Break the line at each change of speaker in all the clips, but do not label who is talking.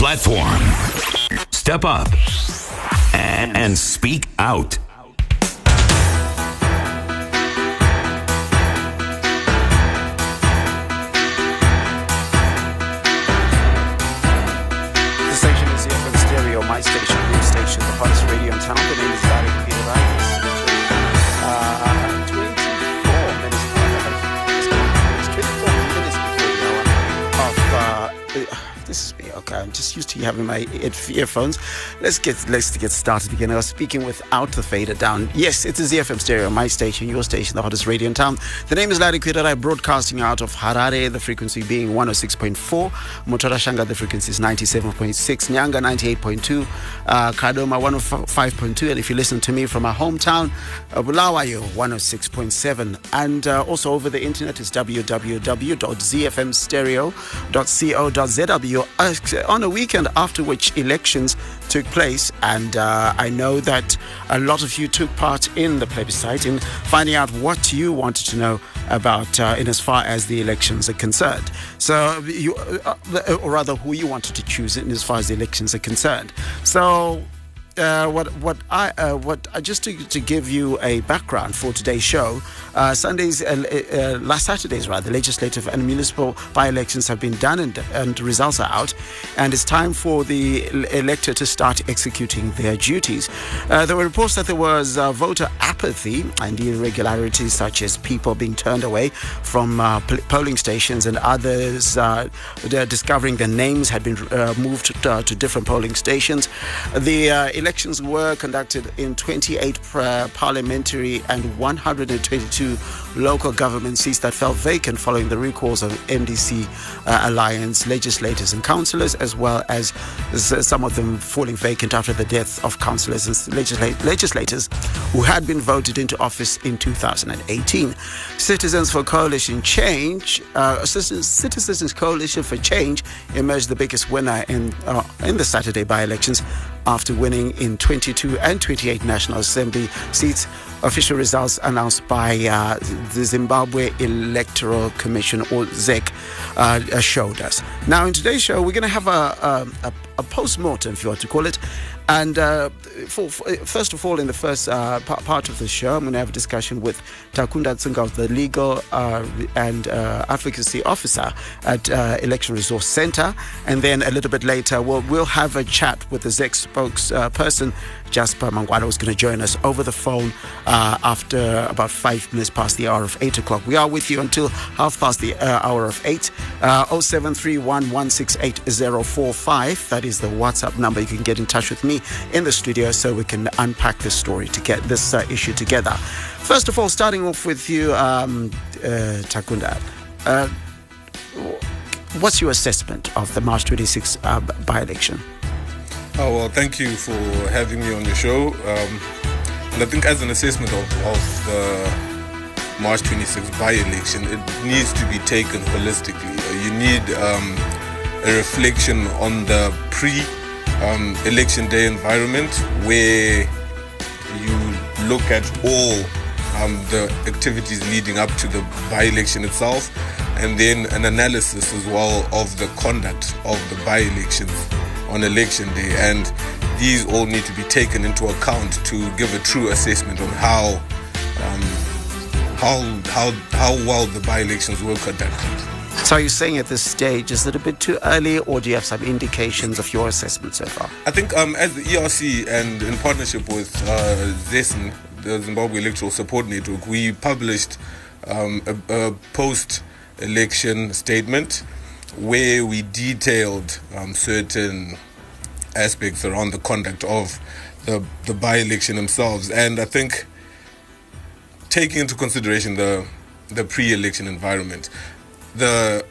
platform. Step up and, and speak out.
Used to having my earphones. Let's get let's get started again. I was speaking without the fader down. Yes, it's a ZFM stereo, my station, your station, the hottest radio in town. The name is Larry Kwirai, broadcasting out of Harare, the frequency being 106.4. Mutorashanga, the frequency is 97.6. Nyanga, 98.2. Uh, Kadoma, 105.2. And if you listen to me from my hometown, uh, Bulawayo, 106.7. And uh, also over the internet is www.zfmstereo.co.zw uh, on a weekend after which elections took place. And uh, I know that a lot of you took part in the plebiscite in finding out what you wanted to know about uh, in as far as the elections are concerned. So, you, uh, or rather, who you wanted to choose in as far as the elections are concerned. So, uh, what what I uh, what uh, just to, to give you a background for today's show, uh, Sundays uh, last Saturdays rather legislative and municipal by-elections have been done and, and results are out, and it's time for the elector to start executing their duties. There were reports that there was voter apathy and irregularities such as people being turned away from pol- polling stations and others discovering their names had been moved uh, to different polling stations. The elections were conducted in 28 uh, parliamentary and 122 local government seats that fell vacant following the recalls of MDC uh, alliance legislators and councillors, as well as some of them falling vacant after the death of councillors and legisla- legislators who had been voted into office in 2018. Citizens for Coalition Change, uh, Citizens Coalition for Change, emerged the biggest winner in uh, in the Saturday by-elections after winning in 22 and 28 National Assembly seats. Official results announced by uh, the Zimbabwe Electoral Commission, or ZEC, uh, showed us. Now, in today's show, we're going to have a, a, a, a post-mortem, if you want to call it. And uh, for, for, first of all, in the first uh, pa- part of the show, I'm going to have a discussion with Takunda Tsunga, the legal uh, and uh, advocacy officer at uh, Election Resource Center. And then a little bit later, we'll, we'll have a chat with the ZEC spokesperson, Jasper Mangwana, who's going to join us over the phone uh, after about five minutes past the hour of 8 o'clock. We are with you until half past the uh, hour of 8. Uh, 0731168045. That is the WhatsApp number. You can get in touch with me in the studio so we can unpack this story to get this uh, issue together. First of all, starting off with you, um, uh, Takunda. Uh, what's your assessment of the March 26 uh, by election?
Oh, well, thank you for having me on your show. Um, and I think, as an assessment of, of the March 26 by election, it needs to be taken holistically. Uh, You need um, a reflection on the pre um, day environment where you look at all um, the activities leading up to the by election itself, and then an analysis as well of the conduct of the by elections on election day. And these all need to be taken into account to give a true assessment on how. Um, how, how, how well the by elections were conducted.
So are you saying at this stage, is it a bit too early or do you have some indications of your assessment so far?
I think um, as the ERC and in partnership with uh, ZESN, the Zimbabwe Electoral Support Network, we published um, a, a post-election statement where we detailed um, certain aspects around the conduct of the, the by-election themselves. And I think taking into consideration the, the pre-election environment, the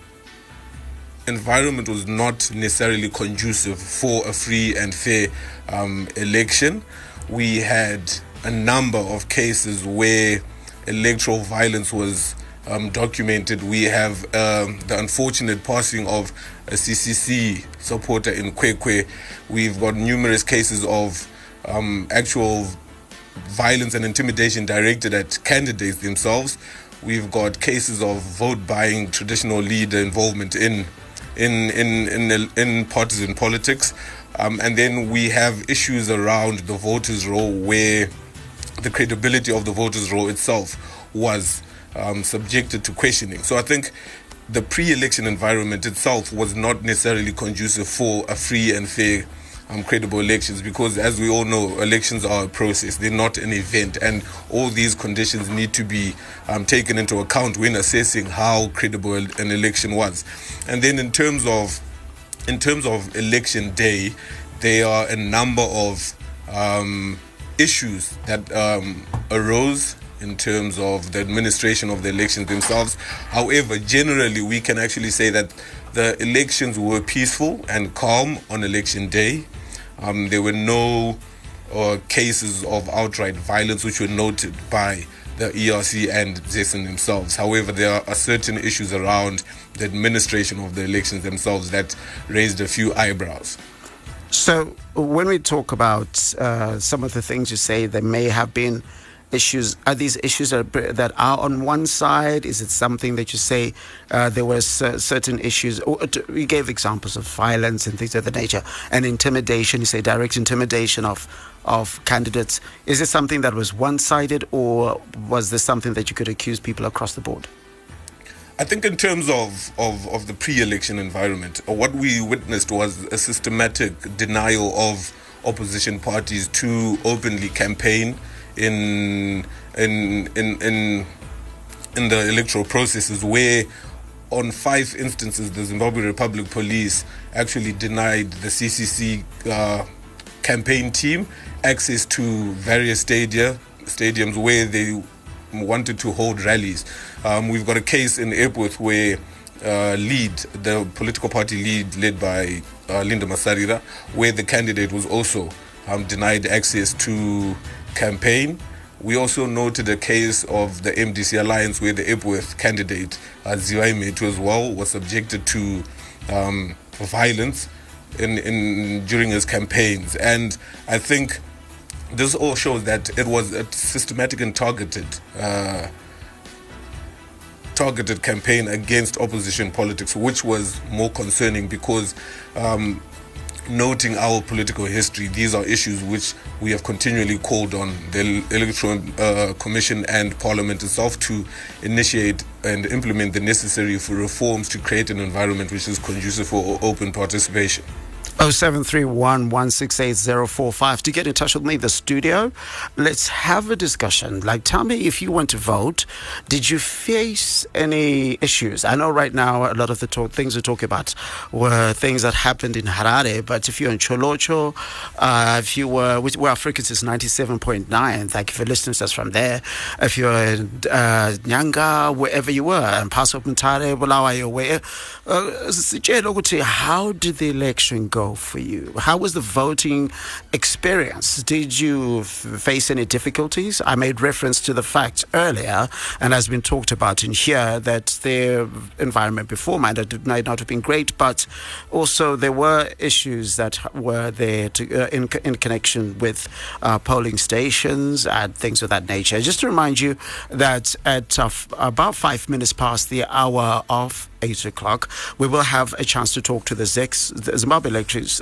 environment was not necessarily conducive for a free and fair um, election. We had a number of cases where electoral violence was um, documented. We have um, the unfortunate passing of a CCC supporter in Kwekwe. We've got numerous cases of um, actual violence and intimidation directed at candidates themselves. We've got cases of vote buying, traditional leader involvement in in in in, in partisan politics. Um, and then we have issues around the voters' roll where the credibility of the voters' roll itself was um, subjected to questioning. So I think the pre-election environment itself was not necessarily conducive for a free and fair um, credible elections because as we all know elections are a process. They're not an event. And all these conditions need to be um, taken into account when assessing how credible an election was. And then in terms of in terms of election day there are a number of um, issues that um, arose in terms of the administration of the elections themselves. However, generally, we can actually say that the elections were peaceful and calm on election day. Um, there were no uh, cases of outright violence which were noted by the ERC and ZESN themselves. However, there are certain issues around the administration of the elections themselves that raised a few eyebrows.
So, when we talk about uh, some of the things you say, there may have been issues are these issues that, are on one side? Is it something that you say uh, there were certain issues? Or, you gave examples of violence and things of that nature and intimidation you say direct intimidation of of candidates. Is it something that was one-sided or was this something that you could accuse people across the board?
I think in terms of, of, of the pre-election environment, what we witnessed was a systematic denial of opposition parties to openly campaign in in in in in the electoral processes where on five instances the Zimbabwe Republic Police actually denied the CCC uh, campaign team access to various stadia stadiums where they wanted to hold rallies. Um, we've got a case in Epworth where uh, lead, the political party lead led by uh, Linda Masarira, where the candidate was also um, denied access to campaign. We also noted the case of the MDC alliance where the Epworth candidate, uh, Ziwai Metu as well, was subjected to um, violence in, in during his campaigns. And I think this all shows that it was a systematic and targeted uh, targeted campaign against opposition politics, which was more concerning because um, noting our political history, these are issues which we have continually called on the Electoral uh, Commission and Parliament itself to initiate and implement the necessary reforms to create an environment which is conducive for open participation.
0731 to get in touch with me, the studio. Let's have a discussion. Like, tell me if you went to vote, did you face any issues? I know right now a lot of the talk, things we're talking about were things that happened in Harare, but if you're in Tsholotsho, uh, if you were, which, where our frequency is 97.9, thank you for listening to us from there. If you're in uh, Nyanga, wherever you were, and Paso Mutare, Bulawayo, where, uh, how did the election go? For you? How was the voting experience? Did you f- face any difficulties? I made reference to the fact earlier, and has been talked about in here, that the environment before might not have been great, but also there were issues that were there to, uh, in, in connection with uh, polling stations and things of that nature. Just to remind you that at uh, f- about five minutes past the hour of 8 o'clock, we will have a chance to talk to the, Zimbabwe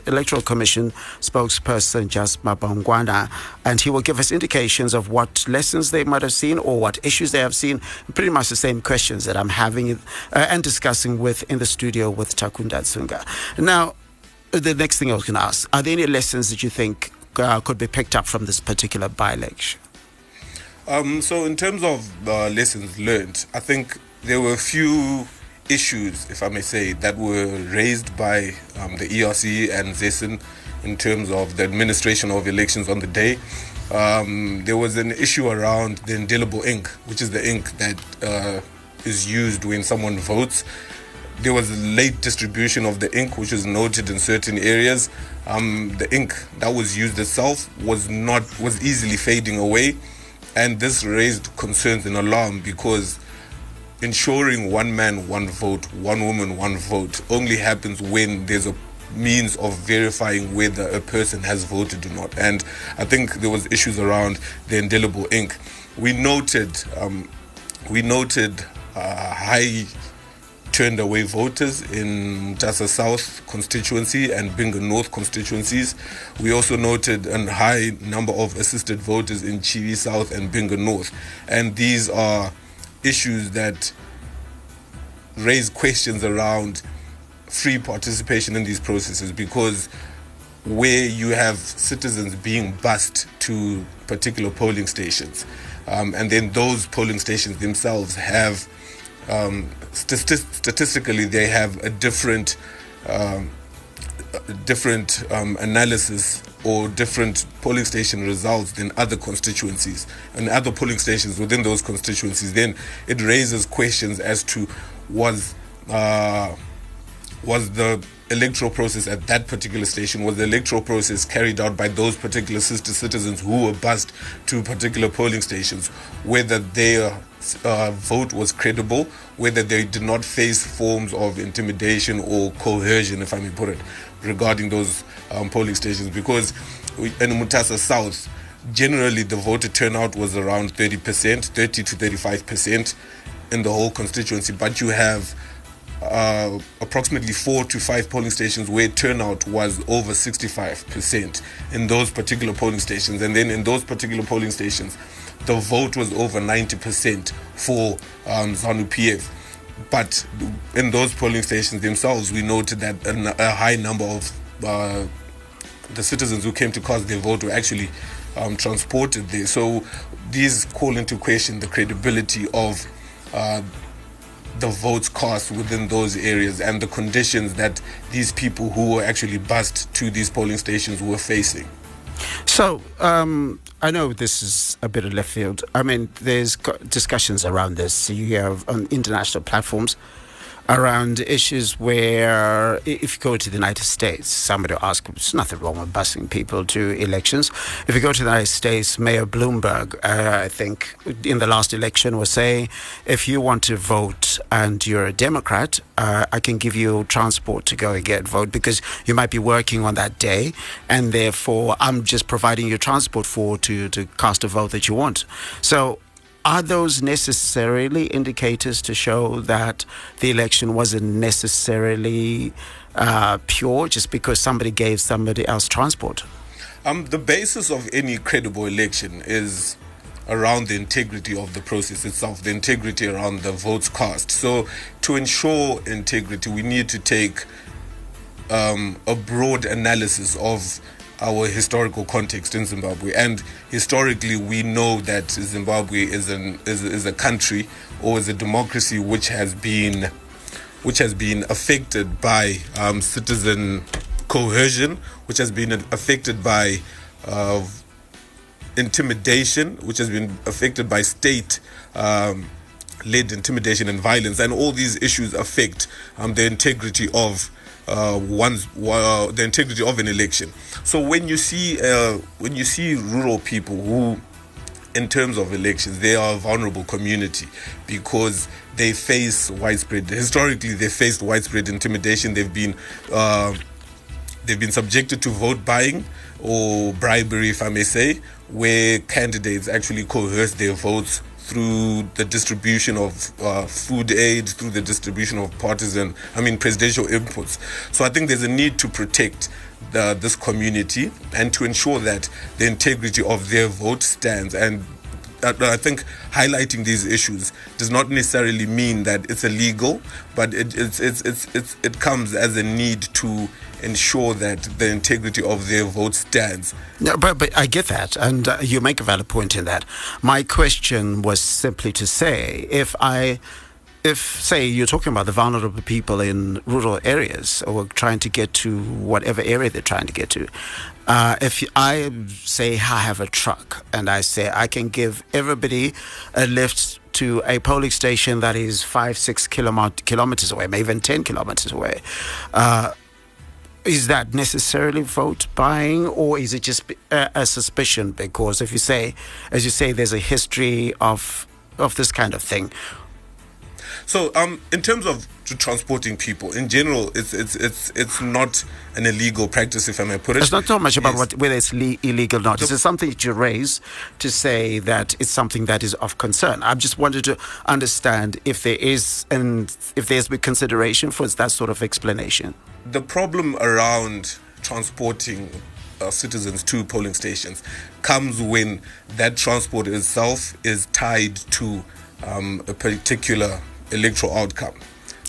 Electoral Commission spokesperson, Jasper Mangwana, and he will give us indications of what lessons they might have seen or what issues they have seen. Pretty much the same questions that I'm having uh, and discussing with in the studio with Takunda Tsunga. Now, the next thing I was going to ask are there any lessons that you think uh, could be picked up from this particular by election?
Um, so, in terms of uh, lessons learned, I think there were a few issues, if I may say, that were raised by um, the ERC and ZESN in terms of the administration of elections on the day. Um, there was an issue around the indelible ink, which is the ink that uh, is used when someone votes. There was a late distribution of the ink, which was noted in certain areas. Um, the ink that was used itself was not was easily fading away, and this raised concerns and alarm because ensuring one man, one vote, one woman, one vote only happens when there's a means of verifying whether a person has voted or not. And I think there was issues around the indelible ink. We noted, um, we noted uh, high turned away voters in Mutasa South constituency and Binga North constituencies. We also noted a high number of assisted voters in Chivi South and Binga North. And these are issues that raise questions around free participation in these processes because where you have citizens being bused to particular polling stations, um, and then those polling stations themselves have um, st- statistically they have a different um, different um, analysis or different polling station results than other constituencies and other polling stations within those constituencies, then it raises questions as to was uh, was the electoral process at that particular station was the electoral process carried out by those particular sister citizens who were bused to particular polling stations whether their uh, vote was credible whether they did not face forms of intimidation or coercion if i may put it regarding those um, polling stations because in mutasa south generally the voter turnout was around 30% 30 to 35% in the whole constituency but you have uh, approximately four to five polling stations where turnout was over 65% in those particular polling stations. And then in those particular polling stations, the vote was over 90% for um, ZANU PF. But in those polling stations themselves, we noted that a, a high number of uh, the citizens who came to cast their vote were actually um, transported there. So these call into question the credibility of uh, the votes cast within those areas and the conditions that these people who were actually bused to these polling stations were facing.
So, um, I know this is a bit of left field. I mean, there's discussions around this. You have on international platforms around issues where, if you go to the United States, somebody will ask, there's nothing wrong with busing people to elections. If you go to the United States, Mayor Bloomberg, uh, I think, in the last election was saying, if you want to vote and you're a Democrat, uh, I can give you transport to go and get vote because you might be working on that day, and therefore I'm just providing you transport for to to cast a vote that you want. So are those necessarily indicators to show that the election wasn't necessarily uh, pure just because somebody gave somebody else transport?
Um, the basis of any credible election is around the integrity of the process itself, the integrity around the votes cast. So, to ensure integrity, we need to take um, a broad analysis of our historical context in Zimbabwe. And historically, we know that Zimbabwe is an is, is a country or is a democracy which has been which has been affected by um, citizen coercion, which has been affected by uh, intimidation, which has been affected by state. Um, led intimidation and violence, and all these issues affect um, the integrity of uh, one's uh, the integrity of an election. So when you see uh, when you see rural people who, in terms of elections, they are a vulnerable community because they face widespread. Historically, they faced widespread intimidation. They've been uh, they've been subjected to vote buying or bribery, if I may say, where candidates actually coerce their votes through the distribution of uh, food aid, through the distribution of partisan, I mean, presidential inputs. So I think there's a need to protect the, this community and to ensure that the integrity of their vote stands. And I think highlighting these issues does not necessarily mean that it's illegal, but it, it's, it's, it's, it's, it comes as a need to ensure that the integrity of their vote stands.
No, but, but I get that, and uh, you make a valid point in that. My question was simply to say if I if, say, you're talking about the vulnerable people in rural areas or trying to get to whatever area they're trying to get to, uh, if I say I have a truck and I say I can give everybody a lift to a polling station that is five, six kilometers away, maybe even 10 kilometers away, uh, is that necessarily vote buying or is it just a, a, suspicion? Because if you say as you say there's a history of of this kind of thing.
So um in terms of to transporting people. In general, it's it's it's it's not an illegal practice, if I may put it.
It's not so much about
Yes.
what, whether it's le- illegal or not. It's something that you raise to say that it's something that is of concern. I just wanted to understand if there is and if there's been consideration for that sort of explanation.
the problem around transporting uh, citizens to polling stations comes when that transport itself is tied to um, a particular electoral outcome.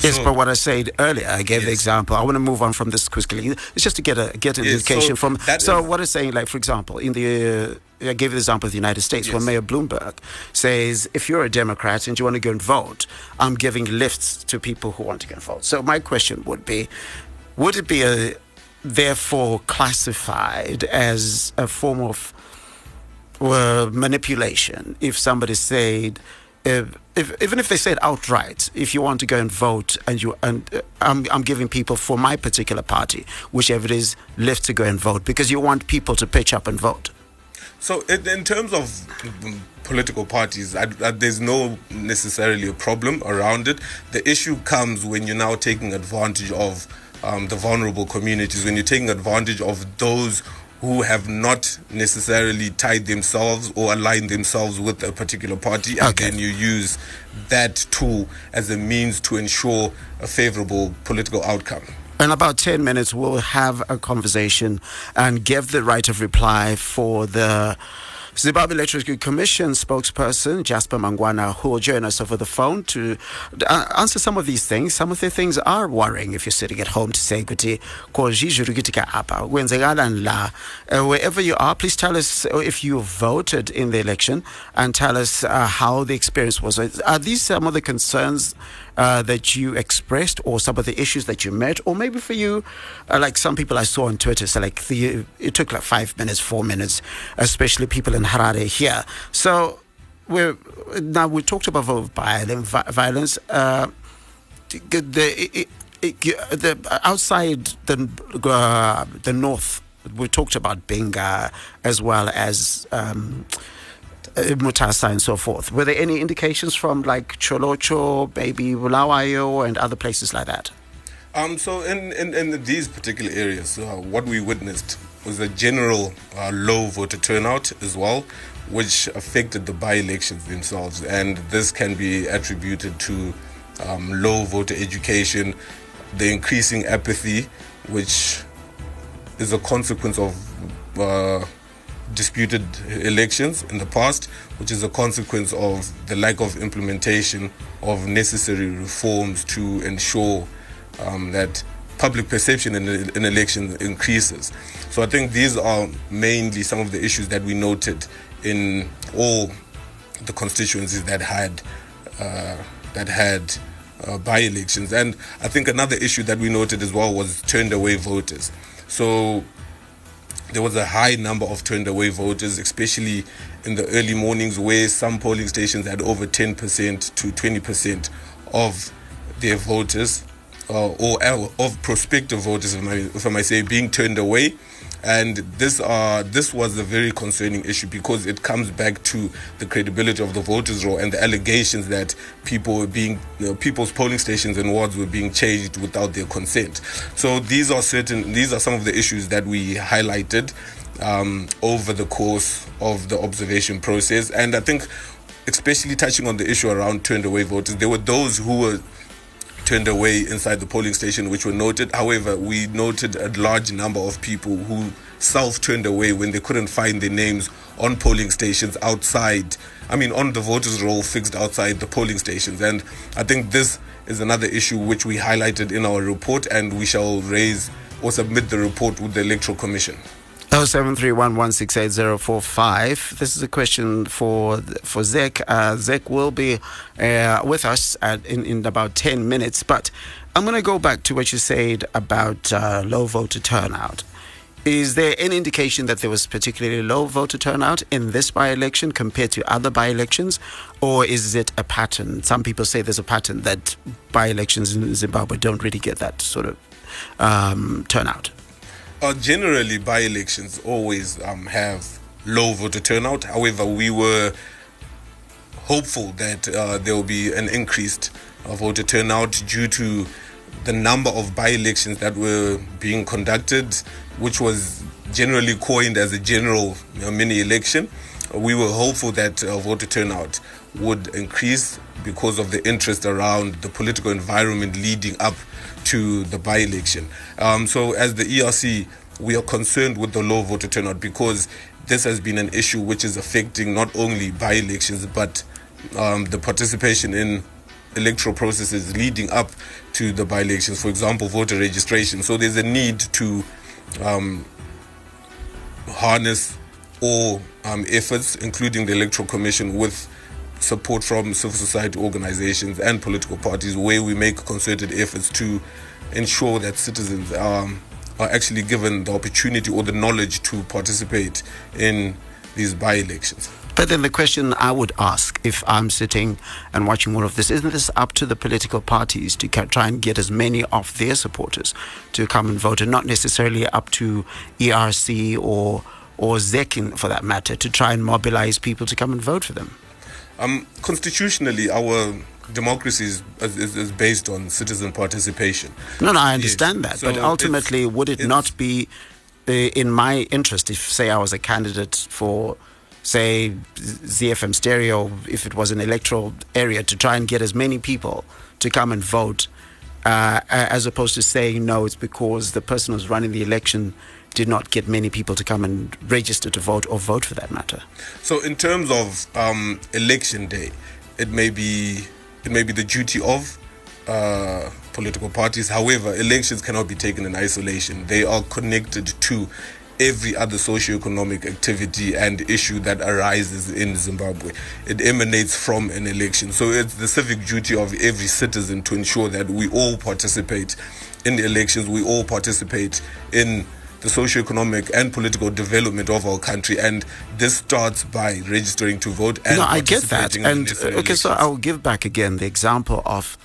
Yes,
So-
but what I said earlier, I gave the example. I want to move on from this quickly. It's just to get a get an
Yes,
indication
so
from.
that
So what I'm saying, like for example, in the uh, I gave the example of the United States, where Mayor Bloomberg says, if you're a Democrat and you want to go and vote, I'm giving lifts to people who want to go and vote. So my question would be, would it be a therefore classified as a form of uh, manipulation if somebody said if, even if they said outright if you want to go and vote and you and uh, I'm, I'm giving people for my particular party whichever it is lift to go and vote because you want people to pitch up and vote
So, in, terms of political parties, I, I, there's no necessarily a problem around it. The issue comes when you're now taking advantage of um, the vulnerable communities, when you're taking advantage of those who have not necessarily tied themselves or aligned themselves with a particular party, and
Okay.
then you use that tool as a means to ensure a favorable political outcome.
in about 10 minutes we'll have a conversation and give the right of reply for the Zimbabwe Electricity Commission spokesperson Jasper Mangwana, who will join us over the phone to uh, answer some of these things. Some of the things are worrying if you're sitting at home to say, "Kuti kozhizvirukuitika apa kwenzekalani la?" Uh, Wherever you are, please tell us uh, if you voted in the election and tell us uh, how the experience was. Are these some of the concerns uh, that you expressed or some of the issues that you met or maybe for you uh, like some people i saw on twitter so like the, it took like five minutes four minutes especially people in harare here. So we're now we talked about violent, violence uh, the, the, the outside the uh, the north we talked about Binga as well as um, Mutasa and so forth. Were there any indications from like Tsholotsho, maybe Bulawayo, and other places like that?
Um, so in, in, in these particular areas, uh, what we witnessed was a general uh, low voter turnout as well, which affected the by-elections themselves, and this can be attributed to um, low voter education, the increasing apathy, which is a consequence of uh, disputed elections in the past, which is a consequence of the lack of implementation of necessary reforms to ensure um, that public perception in, in elections increases. So I think these are mainly some of the issues that we noted in all the constituencies that had uh, that had uh, by-elections. And I think another issue that we noted as well was turned away voters. So there was a high number of turned away voters, especially in the early mornings, where some polling stations had over 10% to 20% of their voters uh, or of prospective voters, if I, if I might say, being turned away. And this uh, this was a very concerning issue because it comes back to the credibility of the voters' roll and the allegations that people were being you know, people's polling stations and wards were being changed without their consent. So these are certain these are some of the issues that we highlighted um, over the course of the observation process, and I think especially touching on the issue around turned away voters, there were those who were turned away inside the polling station, which were noted. However, we noted a large number of people who self turned away when they couldn't find their names on polling stations outside. I mean, on the voters' roll fixed outside the polling stations. And I think this is another issue which we highlighted in our report, and we shall raise or submit the report with the Electoral Commission.
Oh seven three one one six eight zero four five. This is a question for for ZEC. Uh, ZEC will be uh, with us at, in in about ten minutes. But I'm going to go back to what you said about uh, low voter turnout. Is there any indication that there was particularly low voter turnout in this by-election compared to other by-elections, or is it a pattern? Some people say there's a pattern that by-elections in Zimbabwe don't really get that sort of um, turnout.
Uh, generally, by elections always um, have low voter turnout. However, we were hopeful that uh, there will be an increased uh, voter turnout due to the number of by-elections that were being conducted, which was generally coined as a general mini election. We were hopeful that uh, voter turnout would increase because of the interest around the political environment leading up to the by election. Um, so, as the ERC, we are concerned with the low voter turnout because this has been an issue which is affecting not only by elections but um, the participation in electoral processes leading up to the by elections, for example, voter registration. So, there's a need to um, harness all um, efforts, including the Electoral Commission, with support from civil society organizations and political parties, where we make concerted efforts to ensure that citizens are, are actually given the opportunity or the knowledge to participate in these by elections.
But then the question I would ask if I'm sitting and watching all of this, isn't this up to the political parties to try and get as many of their supporters to come and vote and not necessarily up to ERC or or Zekin for that matter to try and mobilize people to come and vote for them?
Um, constitutionally, our democracy is, is, is, based on citizen participation.
No, no, I understand yes. that. So but ultimately, would it not be uh, in my interest if, say, I was a candidate for, say, ZFM stereo, if it was an electoral area, to try and get as many people to come and vote, uh, as opposed to saying, no, it's because the person who's running the election did not get many people to come and register to vote or vote for that matter.
So, in terms of um, election day, it may be it may be the duty of uh, political parties. However, elections cannot be taken in isolation. They are connected to every other socio-economic activity and issue that arises in Zimbabwe. It emanates from an election. So it's the civic duty of every citizen to ensure that we all participate in the elections, we all participate in the socio-economic and political development of our country and this starts by registering to vote and
no i get that. and uh, okay so i'll give back again the example of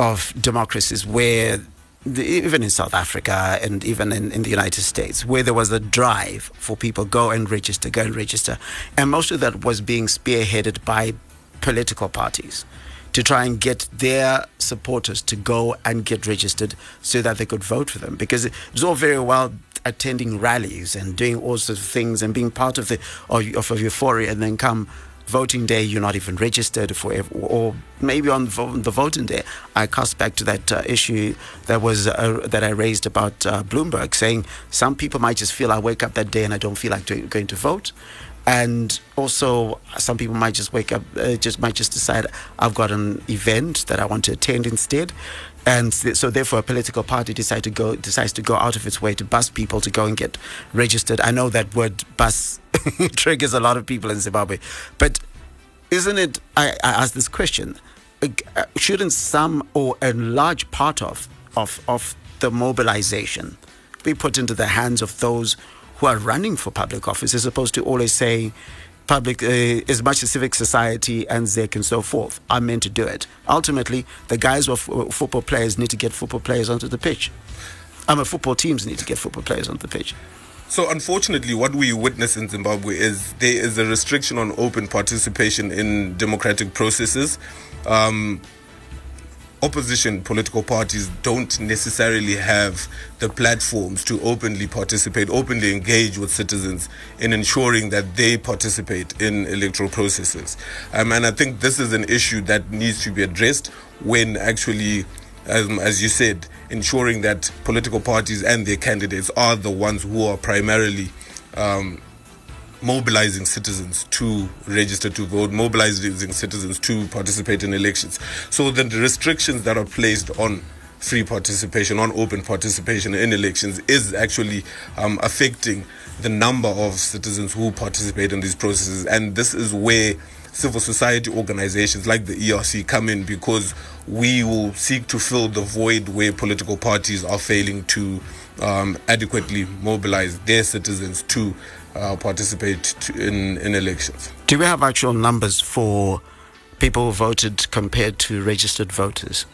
of democracies where the, even in South Africa and even in, in the United States, where there was a drive for people go and register, go and register, and most of that was being spearheaded by political parties to try and get their supporters to go and get registered so that they could vote for them. Because it's all very well attending rallies and doing all sorts of things and being part of the of, of euphoria, and then come voting day, you're not even registered for, or maybe on the voting day. I cast back to that uh, issue that was uh, that I raised about uh, Bloomberg, saying some people might just feel I wake up that day and I don't feel like going to vote, and also some people might just wake up uh, just might just decide i've got an event that i want to attend instead. And so therefore a political party decides to go decides to go out of its way to bus people to go and get registered. I know that word bus triggers a lot of people in zimbabwe. But isn't it i, I ask this question uh, shouldn't some or a large part of of of the mobilization be put into the hands of those who are running for public office as opposed to always saying public uh, as much as civic society and ZEC and so forth are meant to do it. Ultimately, the guys who are f- football players need to get football players onto the pitch. I mean, football teams need to get football players onto the pitch.
So, unfortunately, what we witness in Zimbabwe is there is a restriction on open participation in democratic processes. Um, opposition political parties don't necessarily have the platforms to openly participate, openly engage with citizens in ensuring that they participate in electoral processes. Um, and I think this is an issue that needs to be addressed when actually, um, as you said, ensuring that political parties and their candidates are the ones who are primarily um, mobilizing citizens to register to vote, mobilizing citizens to participate in elections. So the restrictions that are placed on free participation, on open participation in elections, is actually um, affecting the number of citizens who participate in these processes. And this is where civil society organizations like the ERC come in because we will seek to fill the void where political parties are failing to um, adequately mobilize their citizens to uh, participate to, in, in elections.
Do we have actual numbers for people who voted compared to registered voters?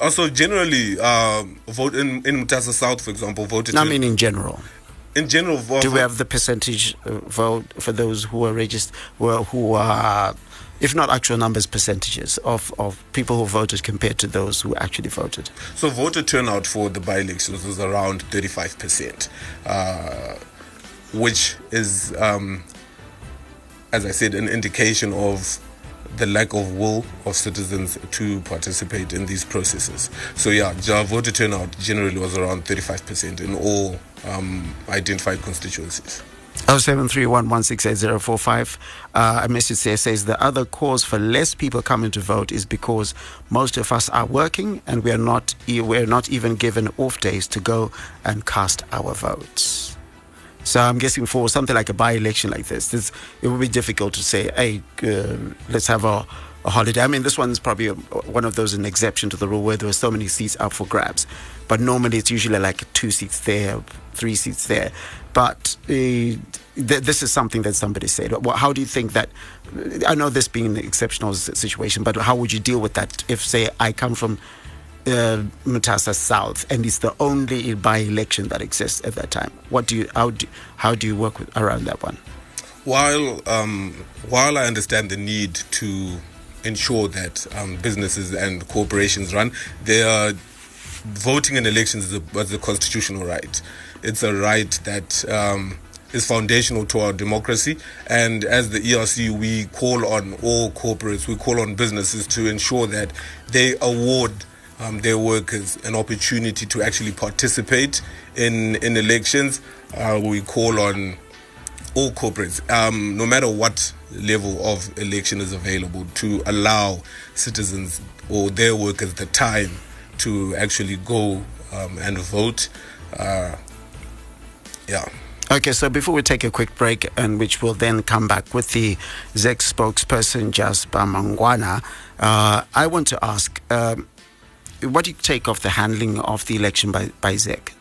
Also, generally, uh, vote in in Mutasa South, for example, voted.
I mean, in general.
in general, vote,
do we have the percentage uh, vote for those who are registered, who are, who are, if not actual numbers, percentages of, of people who voted compared to those who actually voted?
So voter turnout for the by-elections was around 35%, uh, which is, um, as I said, an indication of the lack of will of citizens to participate in these processes. So yeah, voter turnout generally was around 35% in all um, identified constituencies.
0731168045. Uh, a message there says the other cause for less people coming to vote is because most of us are working and we are not we're not even given off days to go and cast our votes. So I'm guessing for something like a by-election like this, this it would be difficult to say, hey, uh, let's have a, a, holiday. I mean, this one's probably a, one of those an exception to the rule where there are so many seats up for grabs. But normally it's usually like two seats there, three seats there. But uh, th- this is something that somebody said. How do you think that? I know this being an exceptional situation, but how would you deal with that if, say, I come from uh, Mutasa South, and it's the only by-election that exists at that time. What do you how do how do you work with, around that one?
While um, while I understand the need to ensure that um, businesses and corporations run, they are voting in elections is a, is a, constitutional right. It's a right that um, is foundational to our democracy. And as the ERC, we call on all corporates, we call on businesses to ensure that they award um, their workers an opportunity to actually participate in, in elections. Uh, we call on all corporates, um, no matter what level of election is available, to allow citizens or their workers the time to actually go um, and vote. Uh, yeah.
Okay, so before we take a quick break, and which will then come back with the ZEC spokesperson Jasper Mangwana, uh, I want to ask. Um, what do you take of the handling of the election by, by ZEC?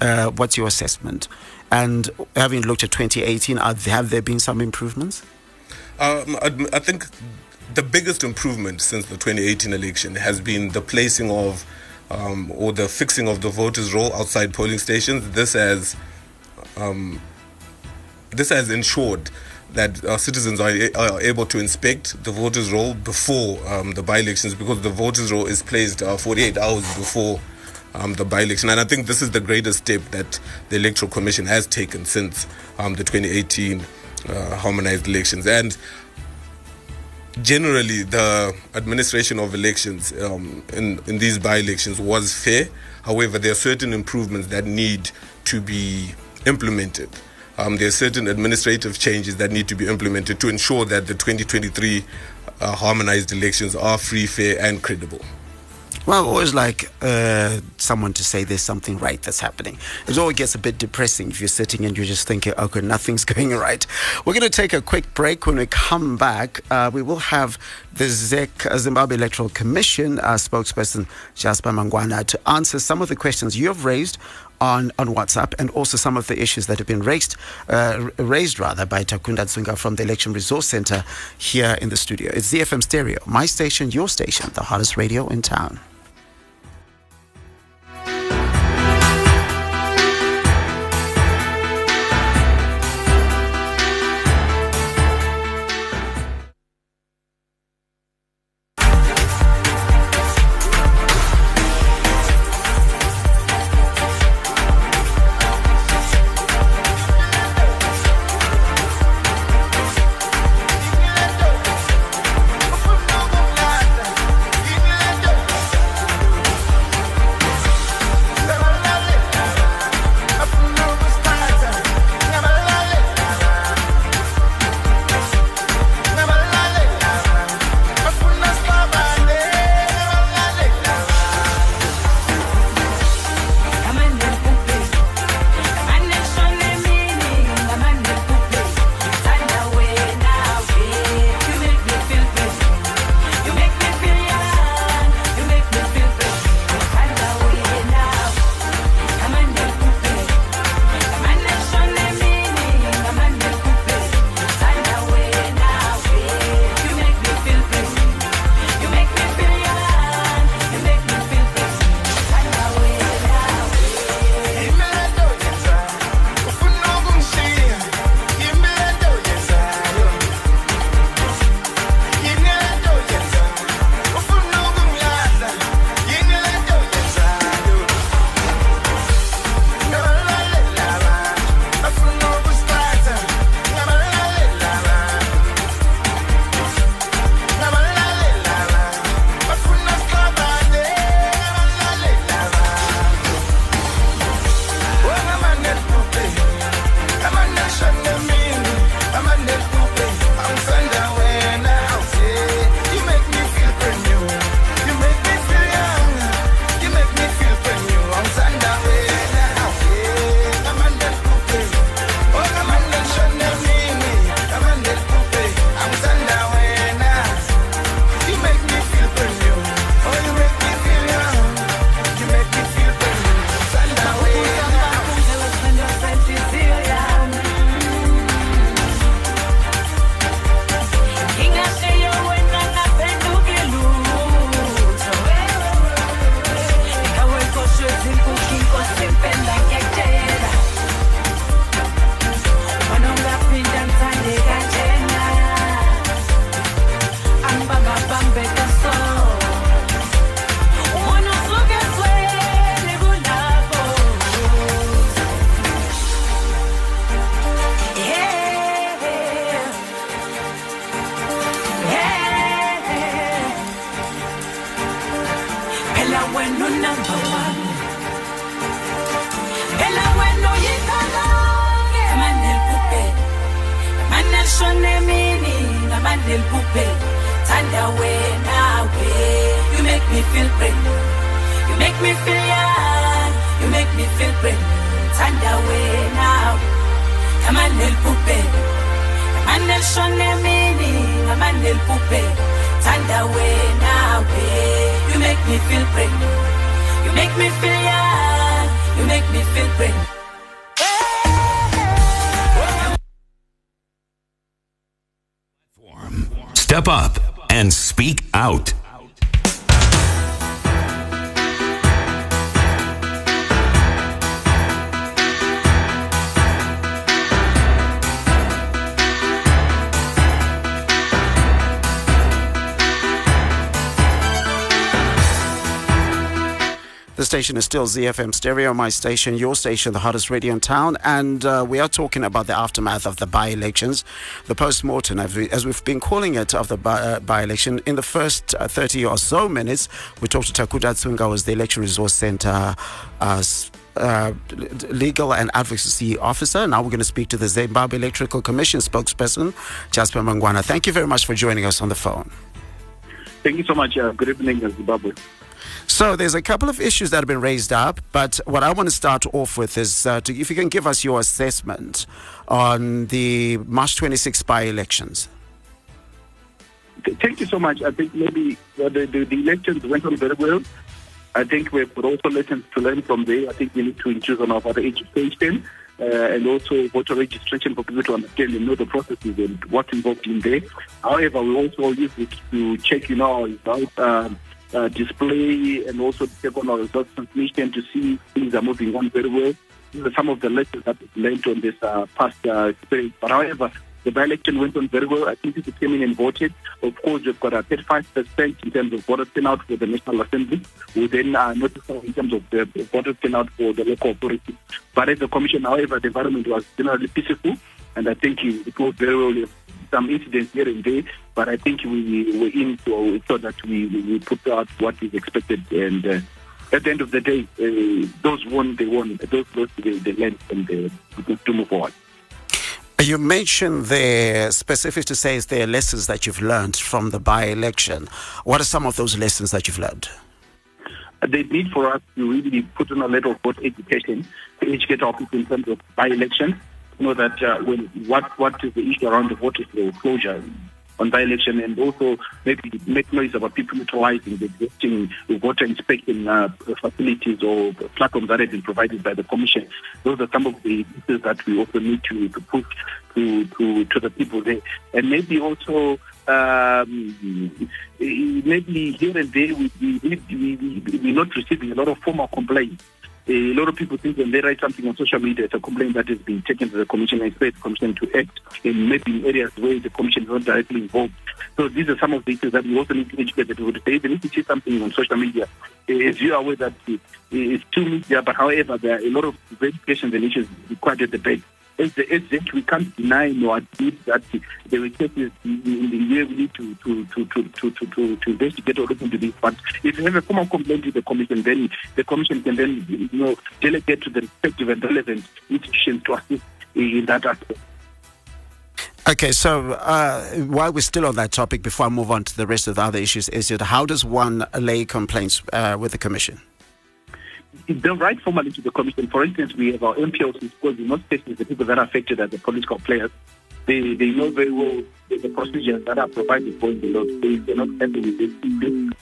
Uh, what's your assessment? And having looked at 2018, are, have there been some improvements?
Um, I, I, think the biggest improvement since the 2018 election has been the placing of um, or the fixing of the voters' roll outside polling stations. This has um, this has ensured that our citizens are, are able to inspect the voters' roll before um, the by-elections because the voters' roll is placed uh, 48 hours before um, the by-election. And I think this is the greatest step that the Electoral Commission has taken since um, the 2018 uh, harmonized elections. And generally, the administration of elections um, in, in these by-elections was fair. However, there are certain improvements that need to be implemented um, there are certain administrative changes that need to be implemented to ensure that the 2023 uh, harmonized elections are free, fair, and credible.
Well, I always like uh, someone to say there's something right that's happening. It always gets a bit depressing if you're sitting and you're just thinking, okay, nothing's going right. We're going to take a quick break. When we come back, uh, we will have the ZEC, uh, Zimbabwe Electoral Commission uh, spokesperson Jasper Mangwana to answer some of the questions you have raised on, on WhatsApp and also some of the issues that have been raised, uh, raised rather by Takunda Tsunga from the Election Resource Center here in the studio. It's ZFM Stereo, my station, your station, the hottest radio in town.
Neliphuphe wena we you make me feel new. You make me feel young. You make me feel brand new. Thanda wena kama you make me feel new. You make me feel young. You make me feel new
Step up and speak out.
The station is still ZFM Stereo, my station, your station, the hottest radio in town. And uh, we are talking about the aftermath of the by elections, the post mortem, as, we, have been calling it, of the by, uh, election. In the first uh, 30 or so minutes, we talked to Takunda Tsunga, who was the Election Resource Center. Uh, uh, legal and advocacy officer. Now we're going to speak to the Zimbabwe Electoral Commission spokesperson, Jasper Mangwana. Thank you very much for joining us on the phone.
Thank you so much. Uh, good evening, Zimbabwe.
So there's a couple of issues that have been raised up, but what I want to start off with is uh, to, if you can give us your assessment on the March 26 by-elections.
Thank you so much. I think maybe the, the, the, elections went on very well. I think we've also lessons to learn from there. I think we need to increase on our education uh, and also voter registration for people to understand and know the processes and what's involved in there. However, we also use it to check, you know, about Um, uh, display and also check on our results transmission to see things are moving on very well. Some of the lessons that we've learned on this uh, past uh, experience. But however, the by-election went on very well. I think people came in and voted. Of course, we've got a 35% in terms of voter turnout for the National Assembly. We then uh, notified in terms of the voter turnout for the local authority. But as a commission, however, the environment was generally peaceful, and I think it was very well some incidents here and there, but I think we were in to, so that we, we put out what is expected. And uh, at the end of the day, uh, those won, they won. Those lost, they, they learned and uh, to move forward.
You mentioned the specific to say is there lessons that you've learned from the by-election. What are some of those lessons that you've learned?
The need for us to really put on a level of education to educate our people in terms of by-elections know that uh, when what what is the issue around the voter closure on by-election and also maybe make noise about people utilizing the existing voter inspection uh, facilities or platforms that have been provided by the commission. Those are some of the issues that we also need to, to put to, to, to the people there. And maybe also um, maybe here and there we, we, we, we're not receiving a lot of formal complaints a lot of people think when they write something on social media, it's a complaint that is being taken to the commission and expect the commission to act in maybe in areas where the commission is not directly involved. So these are some of the issues that we also need to educate people to say. Even if you see something on social media, as you are aware that it's too media, but however, there are a lot of verifications and issues required at the back as the agent, we can't deny nor admit that there were cases in the year we need to to to to to to, to, to investigate or look into this. But if you have a formal complaint to the commission, then the commission can then you know delegate to the respective and relevant institutions to assist in that aspect.
Okay, so uh, while we're still on that topic, before I move on to the rest of the other issues, is it how does one lay complaints uh, with the commission?
The right formally to the commission. For instance, we have our MPOs because in most cases the people that are affected are the political players. They they know very well the procedures that are provided for in the law. They, they're not happy with this.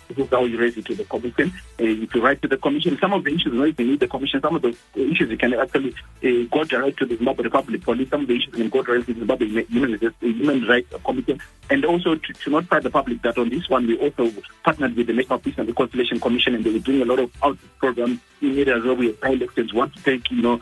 This is you raise it to the commission. Uh, if you write to the commission, some of the issues not even need the commission. Some of the issues you can actually uh, go direct to the Zimbabwe Republic Police. Some of the issues can go direct to the Zimbabwe Human, Human Rights Commission. And also to, to notify the public that on this one we also partnered with the National Peace and Reconciliation Commission and they were doing a lot of outreach programs in areas where we have elections. Want to thank, you know, uh,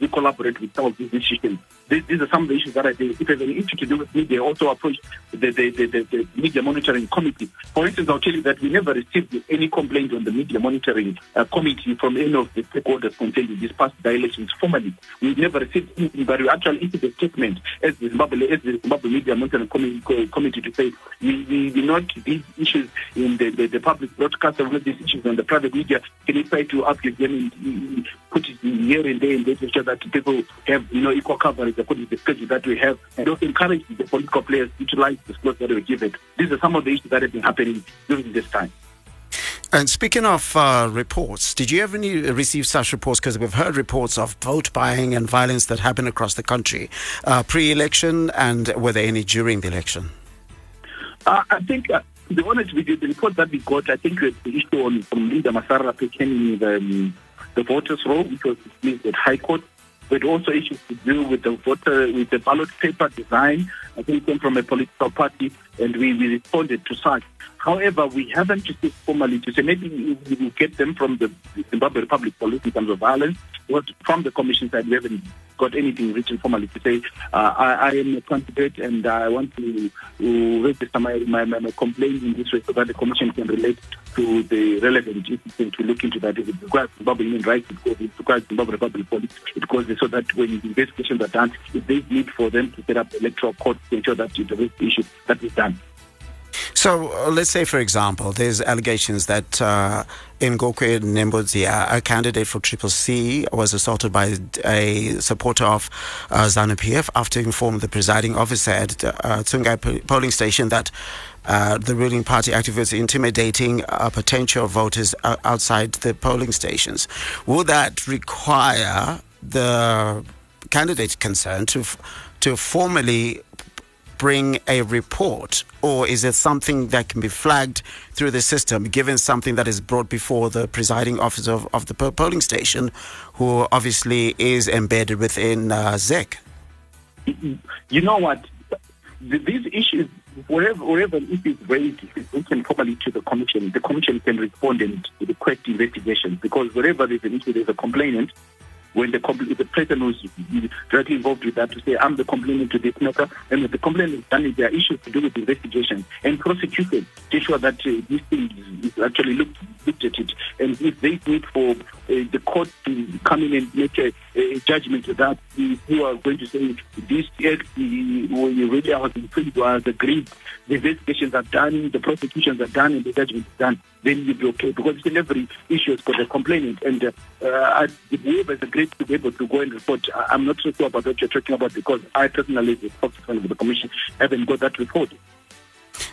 we collaborate with some of these institutions. These, these are some of the issues that I think if there's an issue to do with media, also approach the, the, the, the, media monitoring committee. For instance, I'll tell you that we never received any complaint on the media monitoring uh, committee from any of the stakeholders contained in these past dilations formally. We've never received anything, but we actually issued a statement as the Zimbabwe, as the Zimbabwe Media Monitoring Committee, committee to say we, we, we note these issues in the, the, the public broadcast, we note these issues in the private media. Can you try to upgrade them and put it here and there and to ensure that people have you know equal coverage according to the schedule that we have and also encourage the political players utilize the slots that were given. These are some of the issues that have been happening during this time.
And speaking of uh, reports, did you ever any, receive such reports? Because we've heard reports of vote buying and violence that happened across the country uh, pre election, and were there any during the election?
Uh, I think, uh, honest with you, the report that we got, I think the issue on, from Linda Masarira pertaining the, um, the voters' roll, which was dismissed at High Court. But also issues to do with the voter, with the ballot paper design. I think came from a political party, and we, we responded to such. However, we haven't received formally to say maybe we will get them from the Zimbabwe Republic Police in terms of violence. But from the Commission side, we haven't got anything written formally to say uh, I, I, am a candidate and I want to, register my, my, my, complaint in this way so that the Commission can relate to the relevant institution to look into that. If it requires Zimbabwe Human Rights, it requires Zimbabwe Republic Police, it goes so that when investigations are done, if there's need for them to set up electoral court to ensure that the issue that is done.
So uh, let's say, for example, there's allegations that uh, Ngokwe Nembodzia, a candidate for Triple C, was assaulted by a supporter of uh, ZANU PF after informed the presiding officer at uh, Tsungai polling station that uh, the ruling party activists intimidating uh, potential voters outside the polling stations. Will that require the candidate concerned to to formally bring a report, or is it something that can be flagged through the system, given something that is brought before the presiding officer of, of the polling station, who obviously is embedded within uh, ZEC?
You know what? These issues, wherever, wherever issue is raised, we can probably to the commission. The commission can respond and request investigation because wherever there's an issue, there's a complainant when the, compl- the person who's directly involved with that to say, I'm the complainant to this matter, and the complaint is done, there are issues to do with investigation and prosecution to ensure that uh, this thing is, actually looked, looked at it. And if they need for uh, the court to come in and make a, a judgment that who are going to say this act you really was infringed was agreed, the investigations are done, the prosecutions are done, and the judgment is done, then you'll be okay. Because in every issue has got a complainant, and uh, uh, whoever is great to be able to go and report, I'm not so sure about what you're talking about because I personally, a spokesperson of the commission, haven't got that report.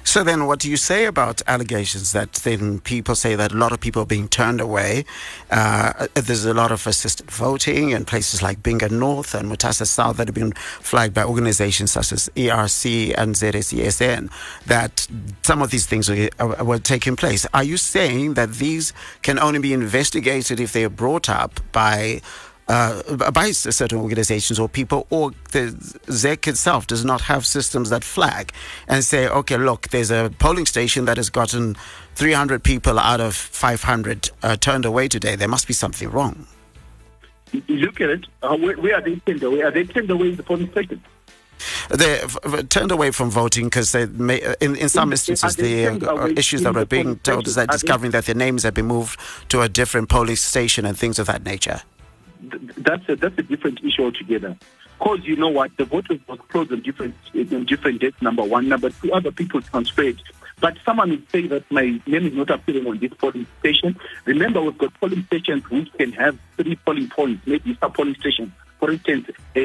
So then, what do you say about allegations that then people say that a lot of people are being turned away? Uh, there's a lot of assisted voting in places like Binga North and Mutasa South that have been flagged by organizations such as ERC and ZESN that some of these things were, uh, were taking place. Are you saying that these can only be investigated if they are brought up by uh, by certain organizations or people, or the ZEC itself does not have systems that flag and say, okay, look, there's a polling station that has gotten 300 people out of 500 uh, turned away today. There must be something wrong.
look at it. Uh, where, where, are they turned away? Are they turned away in the polling station?
They turned away from voting because they may, uh, in, in some instances, the uh, issues that were being told is that discovering that their names have been moved to a different polling station and things of that nature
that's a, that's a different issue altogether. Because you know what, the voters was closed on different on different dates. Number one, number two, other people transferred. But someone will say that my name is not appearing on this polling station. Remember, we've got polling stations which can have three polling points, maybe sub polling stations. For instance, uh,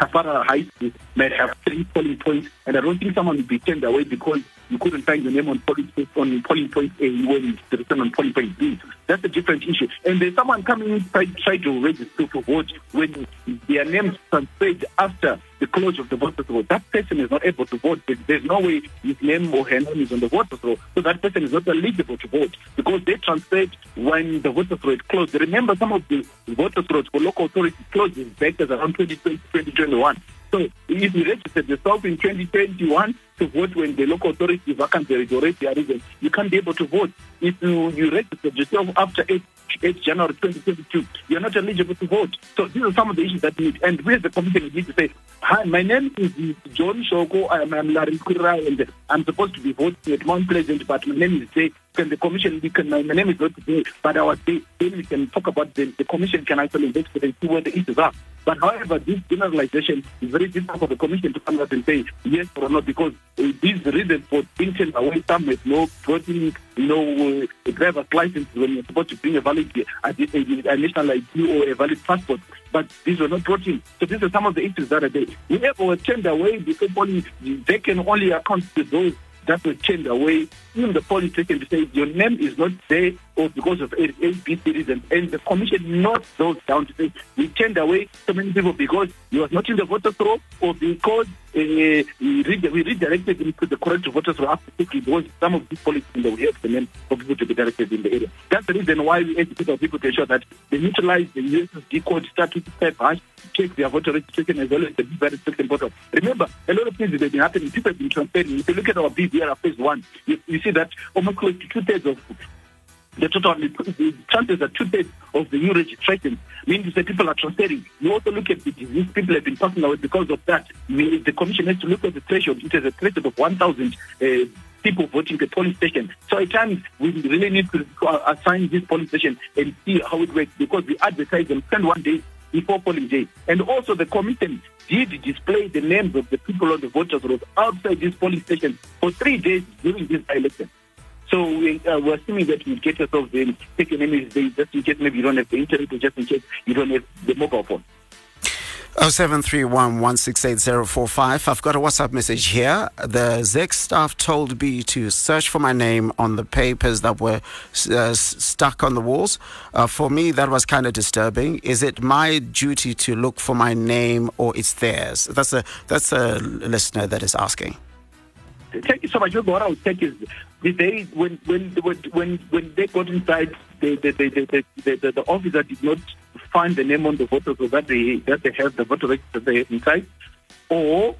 Tafara High School may have three polling points, and I don't think someone will be turned away because you couldn't find your name on polling on polling point A when it's written on polling point B. That's a different issue. And there's someone coming in try, to register to vote when their names transferred after the close of the voters roll. That person is not able to vote. There's no way his name or her name is on the voters roll. So that person is not eligible to vote because they transferred when the voters roll closed. Remember, some of the voters rolls for local authorities closed back as around 2020, 2021. So if you registered yourself in 2021 to vote when the local authority vacancy is already arisen, you can't be able to vote. If you, you registered yourself after 8, 8 January 2022, you're not eligible to vote. So these are some of the issues that need. And we as the commission need to say, hi, my name is John Shoko, I'm, I'm Larry Kura, and I'm supposed to be voting at Mount Pleasant, but my name is. Can the commission, we can, my, name is not today, but our then we can talk about the, the commission can actually investigate and see where the issues are. But however, this generalization is very difficult for the commission to come out and say yes or no because uh, these reasons for taken away, some with no voting, know, uh, driver's license when you're supposed to bring a valid uh, a, a national ID or a valid passport. but these were not brought in. So these are some of the issues that are there. Whoever was turned away, because only they can only account to those that were turned away. Even the taken to say your name is not there or because of A, A B, C reasons. And the commission notes those down to say we turned away so many people because he was not in the voters roll or because uh, we, re- we redirected him to the correct voters after quickly because some of these policies we have the name for people to be directed in the area. That's the reason why we educate our people to ensure that they utilize the USSD code, start with step hash, check their voter registration as well as the very second voter. Remember, a lot of things have been happening, people have been transferring. If you look at our BVR phase one, you, you see that almost close to two thirds of the total the chances are two thirds of the new registration means that people are transferring. You also look at the disease people have been passing away because of that. The commission has to look at the threshold. It is a threshold of 1,000 uh, people voting per polling station. So at times we really need to uh, assign this polling station and see how it works because we advertise them spend one day before polling day. And also the committee did display the names of the people on the voters rolls outside this polling station for three days during this election. So we, uh, we're assuming that you get yourself your name there just in case maybe you don't have the internet or just in case you don't have the mobile phone.
0731 I've got a WhatsApp message here. The ZEC staff told me to search for my name on the papers that were uh, stuck on the walls. Uh, for me, that was kind of disturbing. Is it my duty to look for my name or it's theirs? That's a, that's a listener that is asking.
Thank you so much. What I would take is the day when when when when they got inside, the the the the, the, the, the officer did not find the name on the voter so that they that they have the voter register there inside, or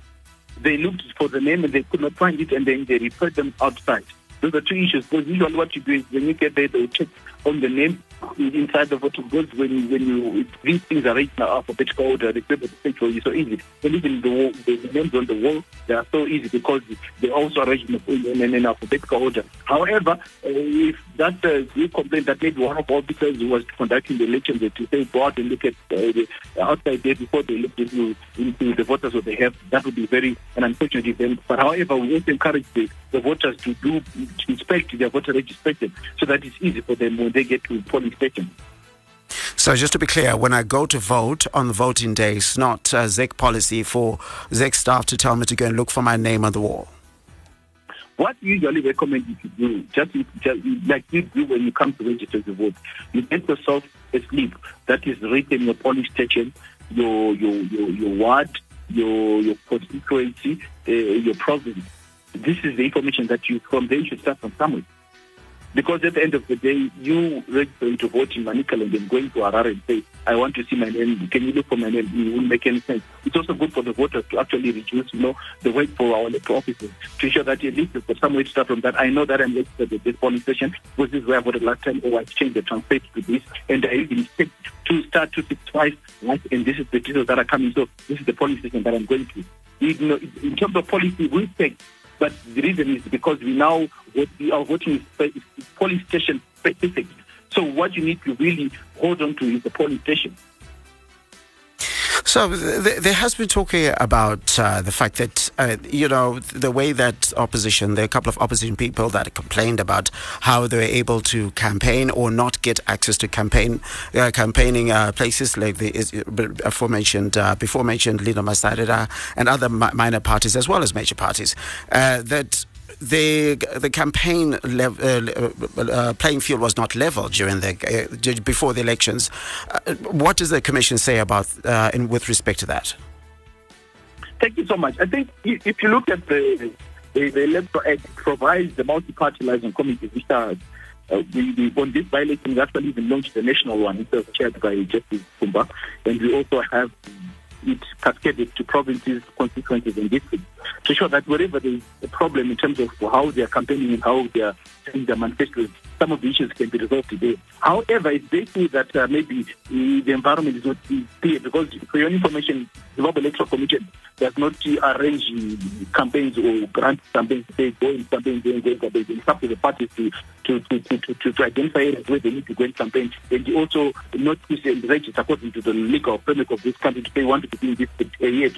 they looked for the name and they could not find it and then they referred them outside. Those are two issues. Because usually what you do is when you get there, they check on the name inside the voter because when when you these things are written in alphabetical order, the paper you so easy. And even the, the names on the wall, they are so easy because they also arranged in, in, alphabetical order. However, uh, if that uh, you complain that maybe one of our officers who was conducting the election that to say go out and look at uh, the outside there before they look into, into the voters what they have, that would be very an unfortunate event. But however, we also encourage the, the voters to do to inspect their voter registration so that it's easy for them when they get to polling station.
So just to be clear, when I go to vote on the voting day, it's not uh, ZEC policy for ZEC staff to tell me to go and look for my name on the wall.
What we usually recommend you to do, just, just like you do when you come to register to vote, you get yourself a slip that is written your polling station, your your your, your ward, your your constituency, uh, your province. This is the information that you from there you should start from somewhere. Because at the end of the day, you registering to vote in Manicaland and then going to Harare and say, I want to see my name. Can you look for my name? It wouldn't make any sense. It's also good for the voters to actually reduce, you know, the wait for our electoral offices to ensure that at least there's some way to start from that. I know that I'm registered at this polling station because this is where I voted last time, oh, or I changed the transfer to this, and I even set to start to six twice, right? And this is the details that are coming. So this is the polling station that I'm going to. You know, in terms of policy, we take but the reason is because we now what we are voting is polling station specific. So what you need to really hold on to is the polling station.
So there has been talking about uh, the fact that uh, you know the way that opposition, there are a couple of opposition people that complained about how they were able to campaign or not get access to campaign uh, campaigning uh, places like the uh, aforementioned uh, before mentioned Linda Masarira and other minor parties as well as major parties that the the campaign lev- uh, uh, playing field was not level during the uh, before the elections. Uh, what does the commission say about uh, in with respect to that?
Thank you so much. I think if you look at the the, the electoral act, provides the multi-party liaison committee, which are uh, we, we, on this by-election, we actually even launched the national one. It was chaired by Jeffrey Kumba, and we also have it cascaded to provinces, constituencies, and districts to show that wherever there is a problem in terms of how they are campaigning and how they are doing their manifestos, some of the issues can be resolved today. However, it's they see that uh, maybe the environment is not clear because for your information, the Electoral Commission does not arrange campaigns or grant campaigns say go in campaigns, go in campaigns. It's up to the parties to to, to, to, to, to identify where they need to go in campaign and also not and register according to the legal framework of this country say want to be in this area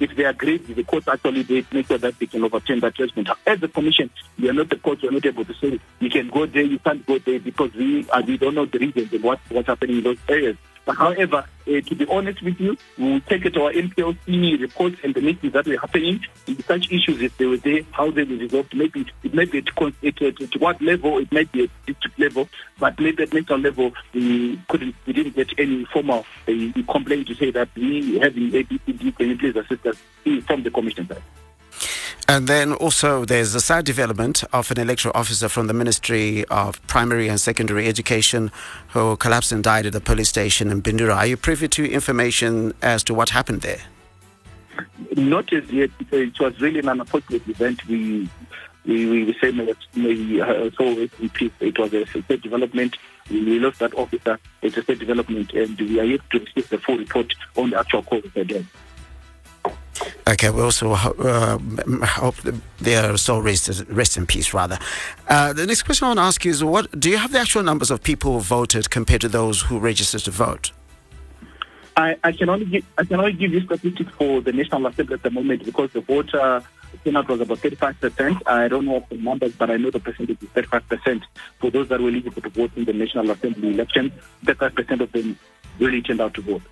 if they agree the court actually they make sure that they can overturn that judgment. As a commission, we are not the court, we are not able to say you can go there, you can't go there because we uh, we don't know the reasons and what, what's happening in those areas. However, uh, to be honest with you, we will take it to our MPLC reports and the meetings that were happening. In such issues, if they were there, how they were resolved. Maybe it may be at, at, at, at what level, it might be at district level, but maybe at national level, we couldn't, we didn't get any formal uh, complaint to say that we having ABCD, can you please assist us uh, from the commission side.
And then also there's a sad development of an electoral officer from the Ministry of Primary and Secondary Education who collapsed and died at a police station in Bindura. Are you privy to information as to what happened there?
Not as yet. It was really an unfortunate event. We we, we say may, may uh, so in peace. It was a state development. We lost that officer. It's a state development, and we are yet to receive the full report on the actual cause of the death.
Okay, we also uh, hope their soul rest, rest in peace, rather. Uh, the next question I want to ask you is what do you have the actual numbers of people who voted compared to those who registered to vote?
I, I can only give, I can only give you statistics for the National Assembly at the moment because the voter turnout was about 35%. I don't know the numbers, but I know the percentage is 35% for those that were eligible to vote in the National Assembly election. 35% of them really turned out to vote.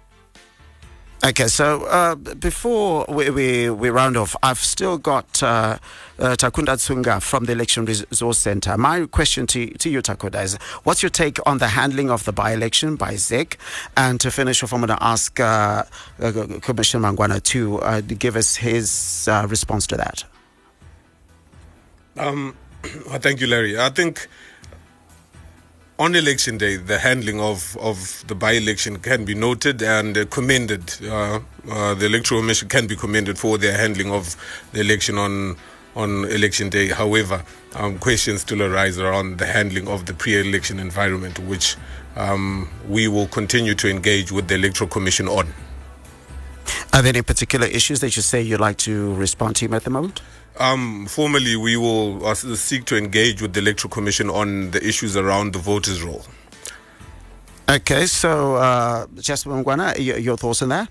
Okay, so uh, before we, we, we, round off, I've still got uh, uh, Takunda Tsunga from the Election Resource Center. My question to, to you, Takunda, is what's your take on the handling of the by election by ZEC? And to finish off, I'm going to ask uh, uh, Commissioner Mangwana to uh, give us his response to that.
Um, thank you, Larry. I think on election day, the handling of, of the by election can be noted and uh, commended. Uh, uh, the electoral commission can be commended for their handling of the election on on election day. However, um, questions still arise around the handling of the pre-election environment, which um, we will continue to engage with the electoral commission on.
Are there any particular issues that you say you'd like to respond to at the moment?
Um, formally, we will uh, seek to engage with the Electoral Commission on the issues around the voters' roll.
Okay, so uh, Jasper Mangwana, your, your thoughts on that?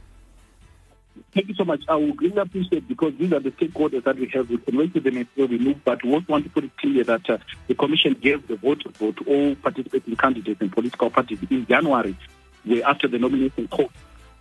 Thank you so much. I would really appreciate because these are the stakeholders that we have. We can wait to them until we move, but we also want to put it clear that uh, the Commission gave the vote vote to all participating candidates and political parties in January, after the nomination court.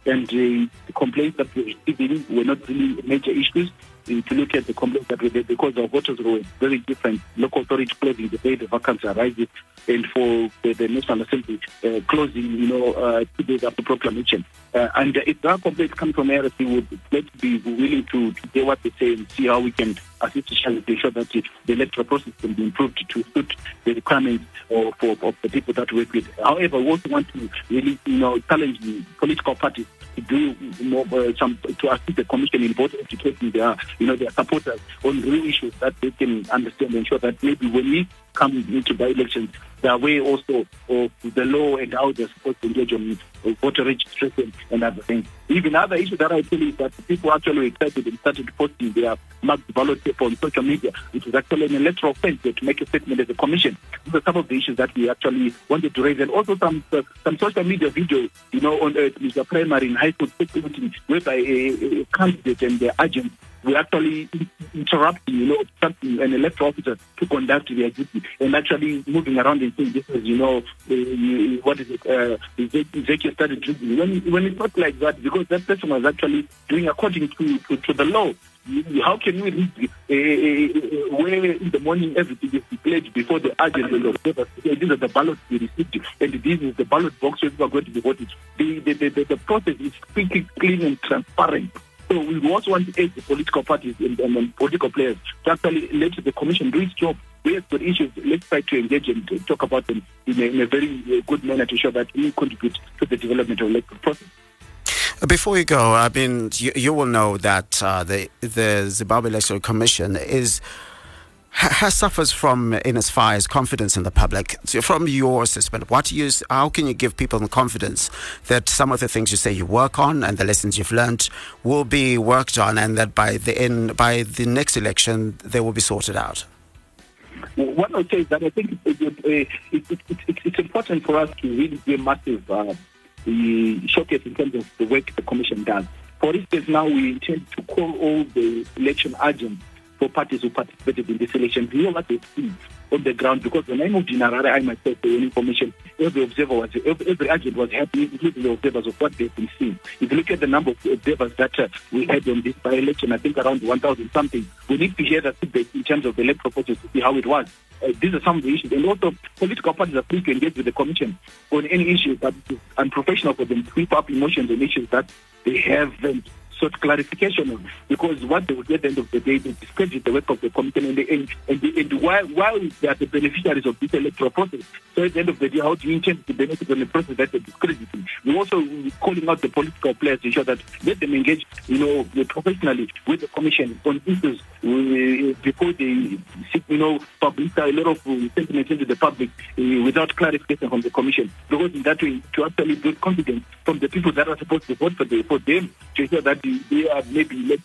And uh, the complaints that we received were not really major issues to look at the complaints that we did because the voters were very different. Local authority closing the day the vacancy arises, and for the, the National Assembly uh, closing, you know, uh, two days after proclamation. Uh, and if that are complaints coming from areas, we would let's be willing to, to hear what they say and see how we can assist each to ensure that the electoral process can be improved to suit the requirements of, of, of the people that work with. However, we also want to really, you know, challenge the political parties to do more, uh, some to assist the commission in both educating their, you know, their supporters on real issues that they can understand and ensure that maybe when we come into by elections, the way also of the law and how they're supposed to engage on voter registration and other things. Even other issues that I tell you that people actually excited and started posting their marked ballot paper on social media, which is actually an electoral offense to make a statement as a commission. These are some of the issues that we actually wanted to raise, and also some uh, some social media videos, you know, on uh, Mr. Primary in high school whereby a, a candidate and their agent we actually interrupting, you know, something an electoral officer to conduct their duty and actually moving around and saying this is, you know, uh, what is it, uh, Ezekiel started drinking. When, when it's not like that, because that person was actually doing according to, to, to the law. How can we read uh, uh, where in the morning everything is declared before the agent and the These are the ballots we received, and this is the ballot box people are going to be voted. The, the, the, the process is quick, clean, and transparent. So we also want to aid the political parties and, and, and political players to actually let the commission do its job. We have got issues. Let's try to engage and talk about them in a, in a very uh, good manner to show that we contribute to the development of the process.
Before you go, I mean, you, you will know that uh, the the Zimbabwe Electoral Commission is has suffers from in as far as confidence in the public. So from your assessment, what you how can you give people the confidence that some of the things you say you work on and the lessons you've learned will be worked on, and that by the end by the next election they will be sorted out?
What I would say is that I think it, it, it, it's important for us to really be a massive uh, showcase in terms of the work the commission does. For instance, now we intend to call all the election agents for parties who participated in this election. You know what they've seen. on the ground because when I moved in Harare, I myself, the information, every observer was, every, every agent was happy, including the observers of what they've been seeing. If you look at the number of observers that uh, we had on this by-election, I think around 1,000 something, we need to hear that feedback in terms of the electoral process to see how it was. Uh, these are some of the issues. And also, political parties are free to engage with the commission on any issue, but unprofessional for them to sweep up emotions on issues that they haven't sought clarification on because what they would get at the end of the day, they discredit the work of the commission and, they, and, and, they, and while, while they are the beneficiaries of this electoral process. So at the end of the day, how do you intend to benefit on the process that they're discrediting? We're also calling out the political players to ensure that let them engage, you know, professionally with the commission on issues before they seek, you know, publish a lot of uh, sentiments into the public uh, without clarification from the commission. Because in that way, to actually build confidence from the people that are supposed to vote for, the, for them to ensure that they are maybe let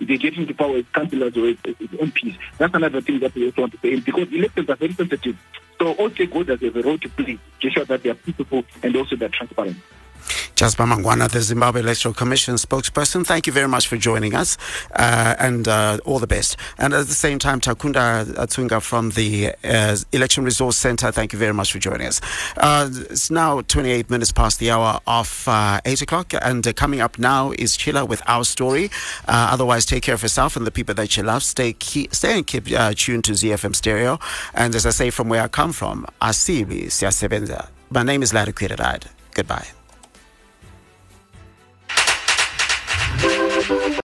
they get into power as councillors or as, as MPs. That's another thing that we also want to say because elections are very sensitive. So all stakeholders have a role to play to ensure that they are peaceful and also they're transparent.
Jasper Mangwana, the Zimbabwe Electoral Commission spokesperson, thank you very much for joining us uh, and uh, all the best. And at the same time, Takunda Tsunga from the uh, Election Resource Center, thank you very much for joining us. Uh, it's now 28 minutes past the hour of uh, 8 o'clock, and uh, coming up now is Chilla with Our Story. otherwise, take care of yourself and the people that you love. Stay, stay and keep tuned to ZFM Stereo. And as I say, from where I come from, Asibi Siasebenza. My name is Larry Quirirad. Goodbye.